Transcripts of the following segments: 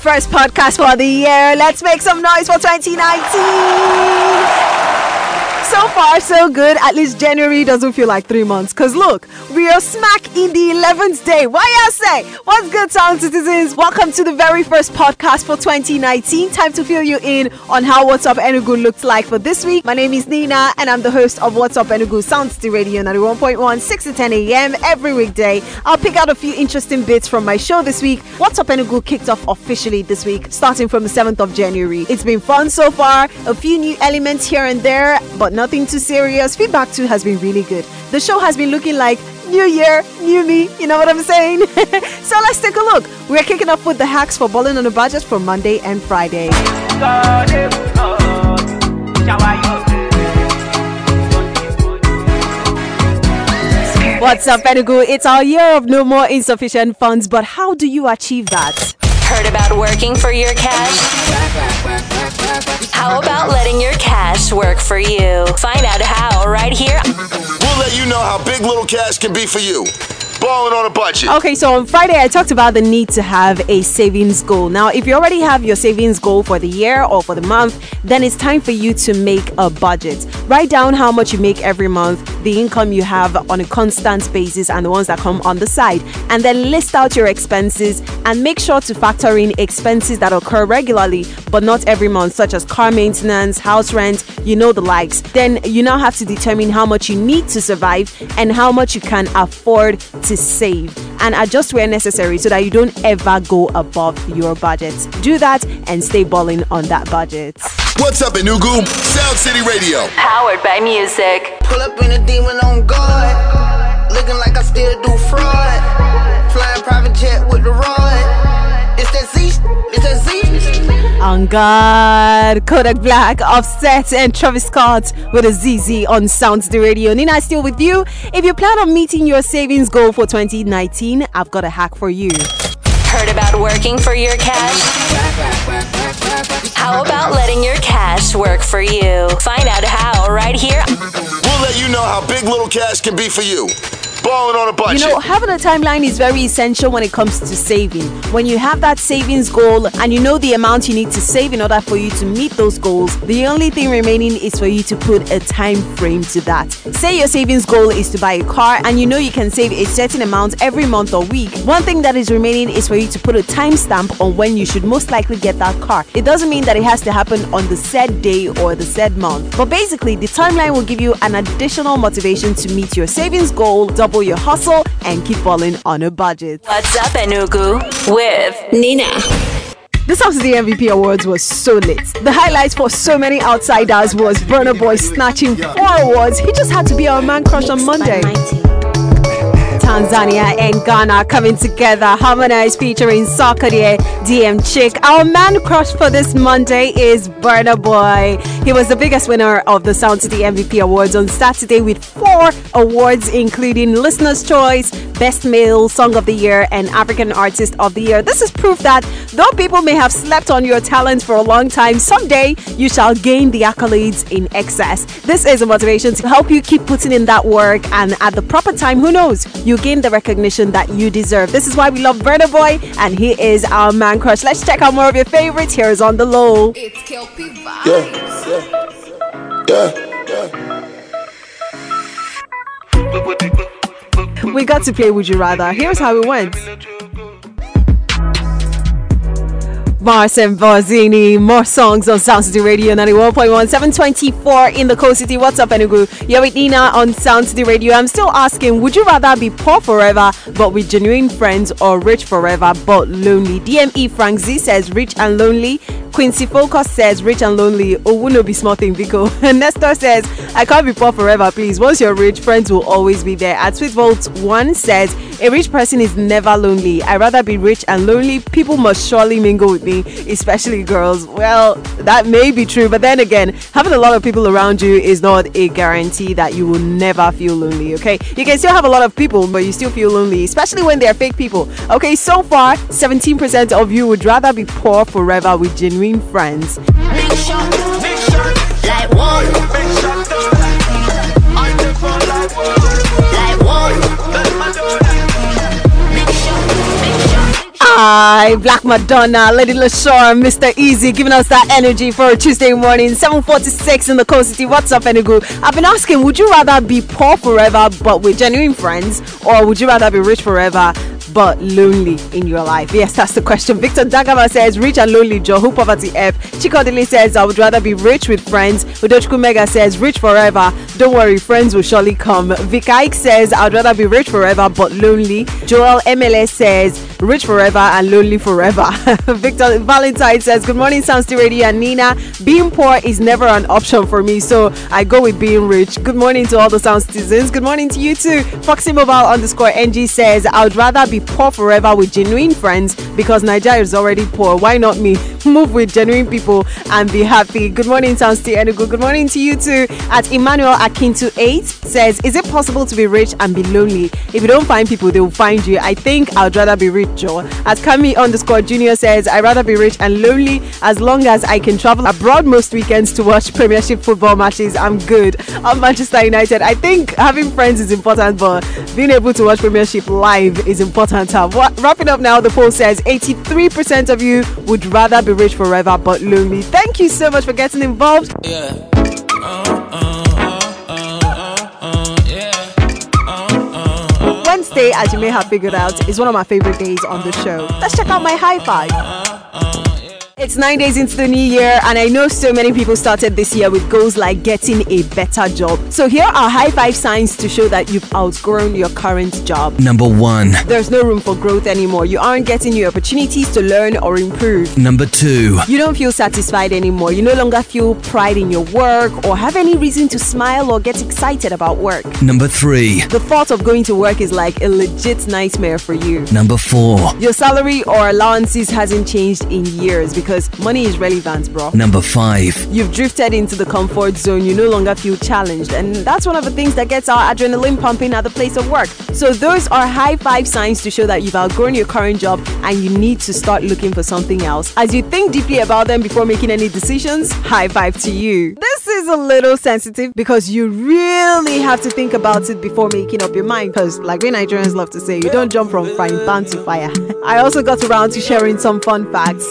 First podcast for the year. Let's make some noise for 2019 so far so good. At least January doesn't feel like three months. Cause look, we are smack in the 11th day. Why I say? What's good, sound citizens? Welcome to the very first podcast for 2019. Time to fill you in on how What's Up Enugu looks like for this week. My name is Nina, and I'm the host of What's Up Enugu Sound City Radio 91.1, 6 to 10 a.m. every weekday. I'll pick out a few interesting bits from my show this week. What's Up Enugu kicked off officially this week, starting from the 7th of January. It's been fun so far. A few new elements here and there, but nothing too serious. Feedback too has been really good. The show has been looking like new year, new me. You know what I'm saying? so let's take a look. We're kicking off with the hacks for balling on a budget for Monday and Friday. What's up, Enugu? It's our year of no more insufficient funds, but how do you achieve that? Heard about working for your cash? How about letting your cash work for you? Find out how right here. We'll let you know how big little cash can be for you balling on a budget. Okay, so on Friday I talked about the need to have a savings goal. Now, if you already have your savings goal for the year or for the month, then it's time for you to make a budget. Write down how much you make every month, the income you have on a constant basis, and the ones that come on the side, and then list out your expenses and make sure to factor in expenses that occur regularly but not every month, such as car maintenance, house rent, you know the likes. Then you now have to determine how much you need to survive and how much you can afford to save and adjust where necessary so that you don't ever go above your budget. Do that and stay balling on that budget. What's up, Enugu? Sound City Radio. Powered by music. Pull up in a demon on guard. Looking like I still do fraud. Flying private jet with the rod. It's that Z. It's that Z. On God, Kodak Black, Offset, and Travis Scott with a ZZ on Sounds the Radio. Nina still with you. If you plan on meeting your savings goal for 2019, I've got a hack for you. Heard about working for your cash? How about letting your cash work for you? Find out how right here. We'll let you know how big little cash can be for you balling on a budget. You know, having a timeline is very essential when it comes to saving. When you have that savings goal and you know the amount you need to save in order for you to meet those goals, the only thing remaining is for you to put a time frame to that. Say your savings goal is to buy a car and you know you can save a certain amount every month or week. One thing that is remaining is for you to put a timestamp on when you should most likely get that car. It doesn't mean that it has to happen on the said day or the said month, but basically, the timeline will give you an additional motivation to meet your savings goal, double your hustle, and keep falling on a budget. What's up, Enugu? With Nina. The MVP Awards was so lit. The highlights for so many outsiders was Burna Boy snatching four awards. He just had to be our man crush on Monday. Tanzania and Ghana coming together, Harmonize featuring Sarkodie, DM Chick. Our man crush for this Monday is Burna Boy. He was the biggest winner of the Sound City MVP Awards on Saturday with four awards, including Listener's Choice, Best Male Song of the Year, and African Artist of the Year. This is proof that though people may have slept on your talent for a long time, someday you shall gain the accolades in excess. This is a motivation to help you keep putting in that work, and at the proper time, who knows, you gain the recognition that you deserve. This is why we love Burna Boy, and he is our man crush. Let's check out more of your favorites. Here's on the low. It's Kel-P Vibes. Yeah, yeah, yeah. We got to play Would You Rather. Here's how it went. Mars and more songs on Sound City Radio 91.1, 724 in the Coal City. What's up, Enugu? You're with Nina on Sound City Radio. I'm still asking, would you rather be poor forever but with genuine friends or rich forever but lonely? DME Frank Z says rich and lonely. Quincy Focus says rich and lonely. Oh, wouldn't be small thing, Vico. Nestor says, I can't be poor forever, please. Once you're rich, friends will always be there. At Sweet Vault 1 says, a rich person is never lonely. I'd rather be rich and lonely. People must surely mingle with me, especially girls. Well, that may be true, but then again, having a lot of people around you is not a guarantee that you will never feel lonely, okay? You can still have a lot of people, but you still feel lonely, especially when they're fake people. Okay, so far, 17% of you would rather be poor forever with genuine friends. Big shot, big shot, like one. Big shot, I take for like one, like one. Big shot, big shot. By Black Madonna, Lady LaShawn, Mr. Eazi, giving us that energy for a Tuesday morning, 746 in the Coal City. What's up, Enugu? I've been asking, would you rather be poor forever but with genuine friends, or would you rather be rich forever but lonely in your life? Yes, that's the question. Victor Dagama says, rich and lonely, Joe, who poverty F. Chikodili says, I would rather be rich with friends. Udochku Mega says, rich forever. Don't worry, friends will surely come. Vikaik says, I'd rather be rich forever but lonely. Joel MLS says, rich forever and lonely forever. Victor Valentine says, Good morning, Sounds Radio and Nina. Being poor is never an option for me, so I go with being rich. Good morning to all the Sound citizens. Good morning to you too. Foxy Mobile underscore NG says, I would rather be poor forever with genuine friends because Nigeria is already poor. Why not me? Move with genuine people and be happy. Good morning, Sounds Enugu. Good morning to you too. At Emmanuel Akintu 8 says, Is it possible to be rich and be lonely? If you don't find people, they will find you. I think I'd rather be rich, Joe. At Kami underscore Junior says, I'd rather be rich and lonely as long as I can travel abroad most weekends to watch Premiership football matches. I'm good. On Manchester United, I think having friends is important, but being able to watch Premiership live is important. Wrapping up now, the poll says 83% of you would rather be rich forever but lonely. Thank you so much for getting involved. Yeah. Wednesday, as you may have figured out, is one of my favorite days on the show. Let's check out my high five. It's nine days into the new year, and I know so many people started this year with goals like getting a better job. So, here are high five signs to show that you've outgrown your current job. Number one, there's no room for growth anymore. You aren't getting new opportunities to learn or improve. Number two, you don't feel satisfied anymore. You no longer feel pride in your work or have any reason to smile or get excited about work. Number three, the thought of going to work is like a legit nightmare for you. Number four, your salary or allowances hasn't changed in years because because money is relevant, bro. Number five. You've drifted into the comfort zone. You no longer feel challenged. And that's one of the things that gets our adrenaline pumping at the place of work. So those are high five signs to show that you've outgrown your current job and you need to start looking for something else. As you think deeply about them before making any decisions, high five to you. This is a little sensitive because you really have to think about it before making up your mind. Because, like we Nigerians love to say, you don't jump from frying pan to fire. I also got around to sharing some fun facts.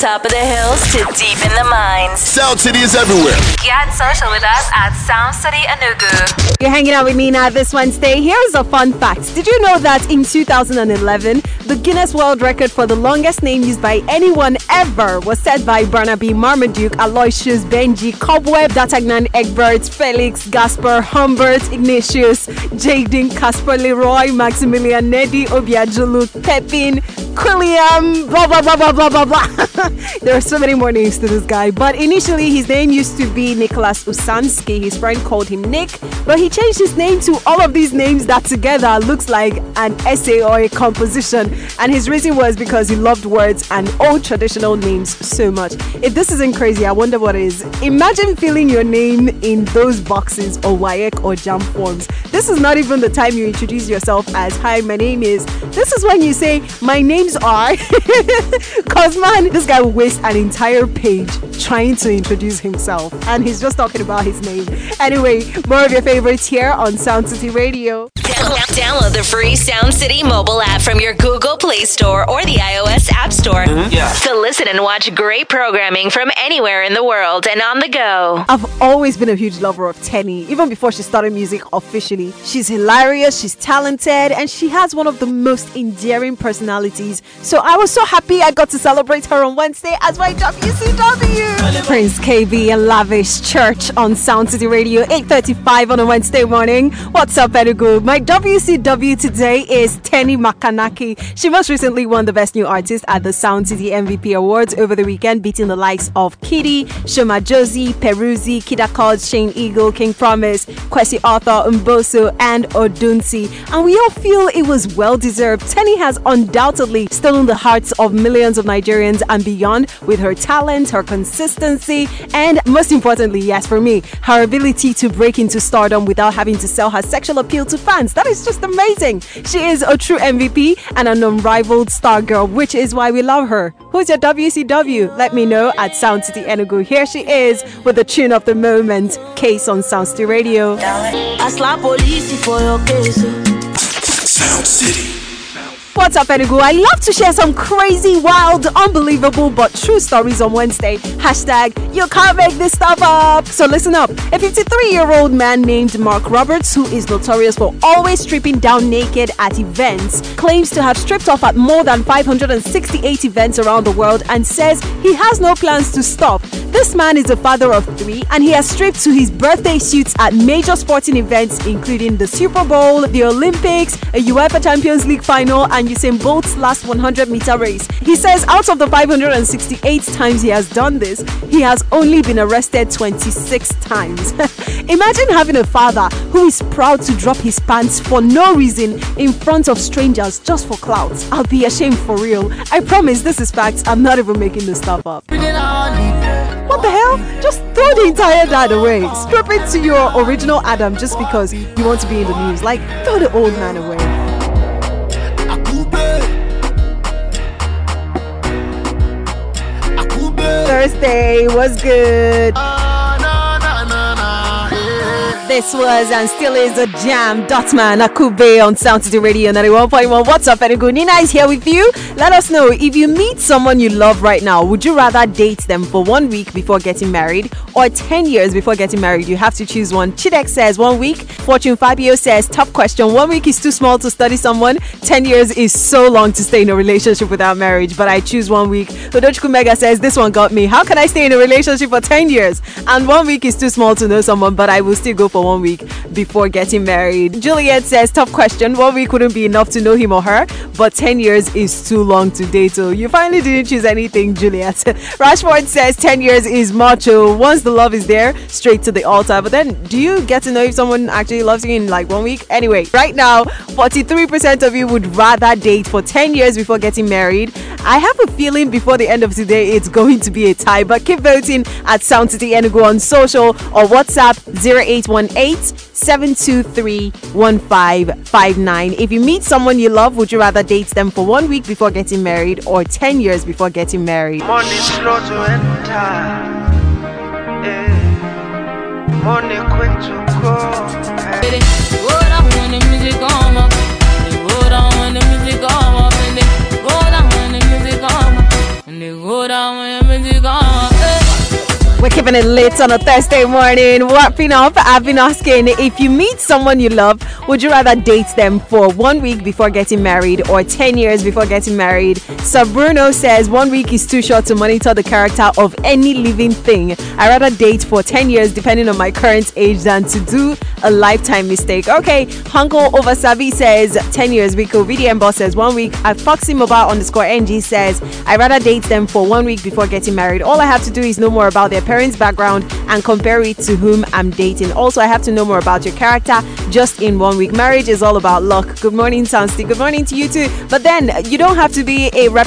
Top of the hills to deep in the mines. Sound City is everywhere. Get social with us at Sound City Enugu. You're hanging out with me now this Wednesday. Here's a fun fact. Did you know that in 2011, the Guinness World Record for the longest name used by anyone ever was set by Barnaby Marmaduke, Aloysius, Benji, Cobweb, Dartagnan, Egbert, Felix, Gasper, Humbert, Ignatius, Jaden, Casper, Leroy, Maximilian, Neddy, Obiajulu, Pepin, Quilliam, blah, blah, blah, blah, blah, blah, blah. there are so many more names to this guy. But initially, his name used to be Nicholas Usansky. His friend called him Nick, but he changed his name to all of these names that together looks like an essay or a composition. And his reason was because he loved words and old traditional names so much. If this isn't crazy, I wonder what is. Imagine filling your name in those boxes or WAEC or JAMB forms. This is not even the time you introduce yourself as, Hi, my name is. This is when you say, My names are. Because, man, this guy will waste an entire page trying to introduce himself. And he's just talking about his name. Anyway, more of your favorites here on Sound City Radio. Download the free Sound City mobile app from your Google Play Store or the iOS App Store. Mm-hmm. Yeah. To listen and watch great programming from anywhere in the world and on the go. I've always been a huge lover of Teni, even before she started music officially. She's hilarious, she's talented, and she has one of the most endearing personalities. So I was so happy I got to celebrate her on Wednesday as my WCW. Prince KB and Lavish Church on Sound City Radio, 8.35 on a Wednesday morning. What's up, Enugu? My WCW today is Teni Makanaki. She most recently won the Best New Artist at the Sound City MVP Awards over the weekend, beating the likes of Kitty, Sho Madjozi, Peruzzi, Kida Kudz, Shane Eagle, King Promise, Kwesi Arthur, Mbosso, and Odunsi. And we all feel it was well deserved. Teni has undoubtedly stolen the hearts of millions of Nigerians and beyond with her talent, her consistency, and most importantly, yes, for me, her ability to break into stardom without having to sell her sexual appeal to fans. That is just amazing. She is a true MVP and an unrivaled star girl, which is why we love her. Who's your WCW? Let me know at Sound City Enugu. Here she is with the tune of the moment, Case on Sound City Radio. I slap police for your case. Sound City. What's up, Enugu? I love to share some crazy, wild, unbelievable, but true stories on Wednesday. Hashtag, you can't make this stuff up. So listen up. A 53 year old man named Mark Roberts, who is notorious for always stripping down naked at events, claims to have stripped off at more than 568 events around the world and says he has no plans to stop. This man is a father of three and he has stripped to his birthday suits at major sporting events, including the Super Bowl, the Olympics, a UEFA Champions League final, and Usain Bolt's last 100 meter race. He says out of the 568 times he has done this, he has only been arrested 26 times. Imagine having a father who is proud to drop his pants for no reason in front of strangers just for clout. I'll be ashamed for real. I promise this is facts. I'm not even making this stuff up. What the hell? Just throw the entire dad away. Strip it to your original Adam just because you want to be in the news. Like, throw the old man away. Thursday was good. This was and still is a jam. Dotman Akube on Sound City Radio 91.1. What's up, Enugu? Nina is here with you. Let us know if you meet someone you love right now, would you rather date them for one week before getting married or 10 years before getting married? You have to choose one. Chidek says one week. Fortune Fabio says tough question. One week is too small to study someone. 10 years is so long to stay in a relationship without marriage, but I choose one week. Odochukwu Mega says this one got me. How can I stay in a relationship for 10 years? And one week is too small to know someone, but I will still go for one week before getting married. Juliet says tough question. One week wouldn't be enough to know him or her, but 10 years is too long to date. So you finally didn't choose anything, Juliet. Rashford says 10 years is macho. Once the love is there, straight to the altar. But then, do you get to know if someone actually loves you in like one week? Anyway, right now, 43% of you would rather date for 10 years before getting married. I have a feeling before the end of today, it's going to be a tie. But keep voting at Sound City Enugu on social or WhatsApp 0818 723 1559. If you meet someone you love, would you rather date them for one week before getting married or 10 years before getting married? Money slow to enter. Eh. Money quick to go. Eh. Keeping it lit on a Thursday morning. Wrapping up, I've been asking if you meet someone you love, would you rather date them for one week before getting married or 10 years before getting married? So Bruno says one week is too short to monitor the character of any living thing. I rather date for 10 years depending on my current age than to do a lifetime mistake. Okay, Hunko Oversabi says 10 years. Rico VDM Boss says one week. At Foxy Mobile underscore NG says I rather date them for one week before getting married. All I have to do is know more about their parents' background and compare it to whom I'm dating. Also, I have to know more about your character just in one week. Marriage is all about luck. Good morning, Sansti. Good morning to you too. But then you don't have to be a rep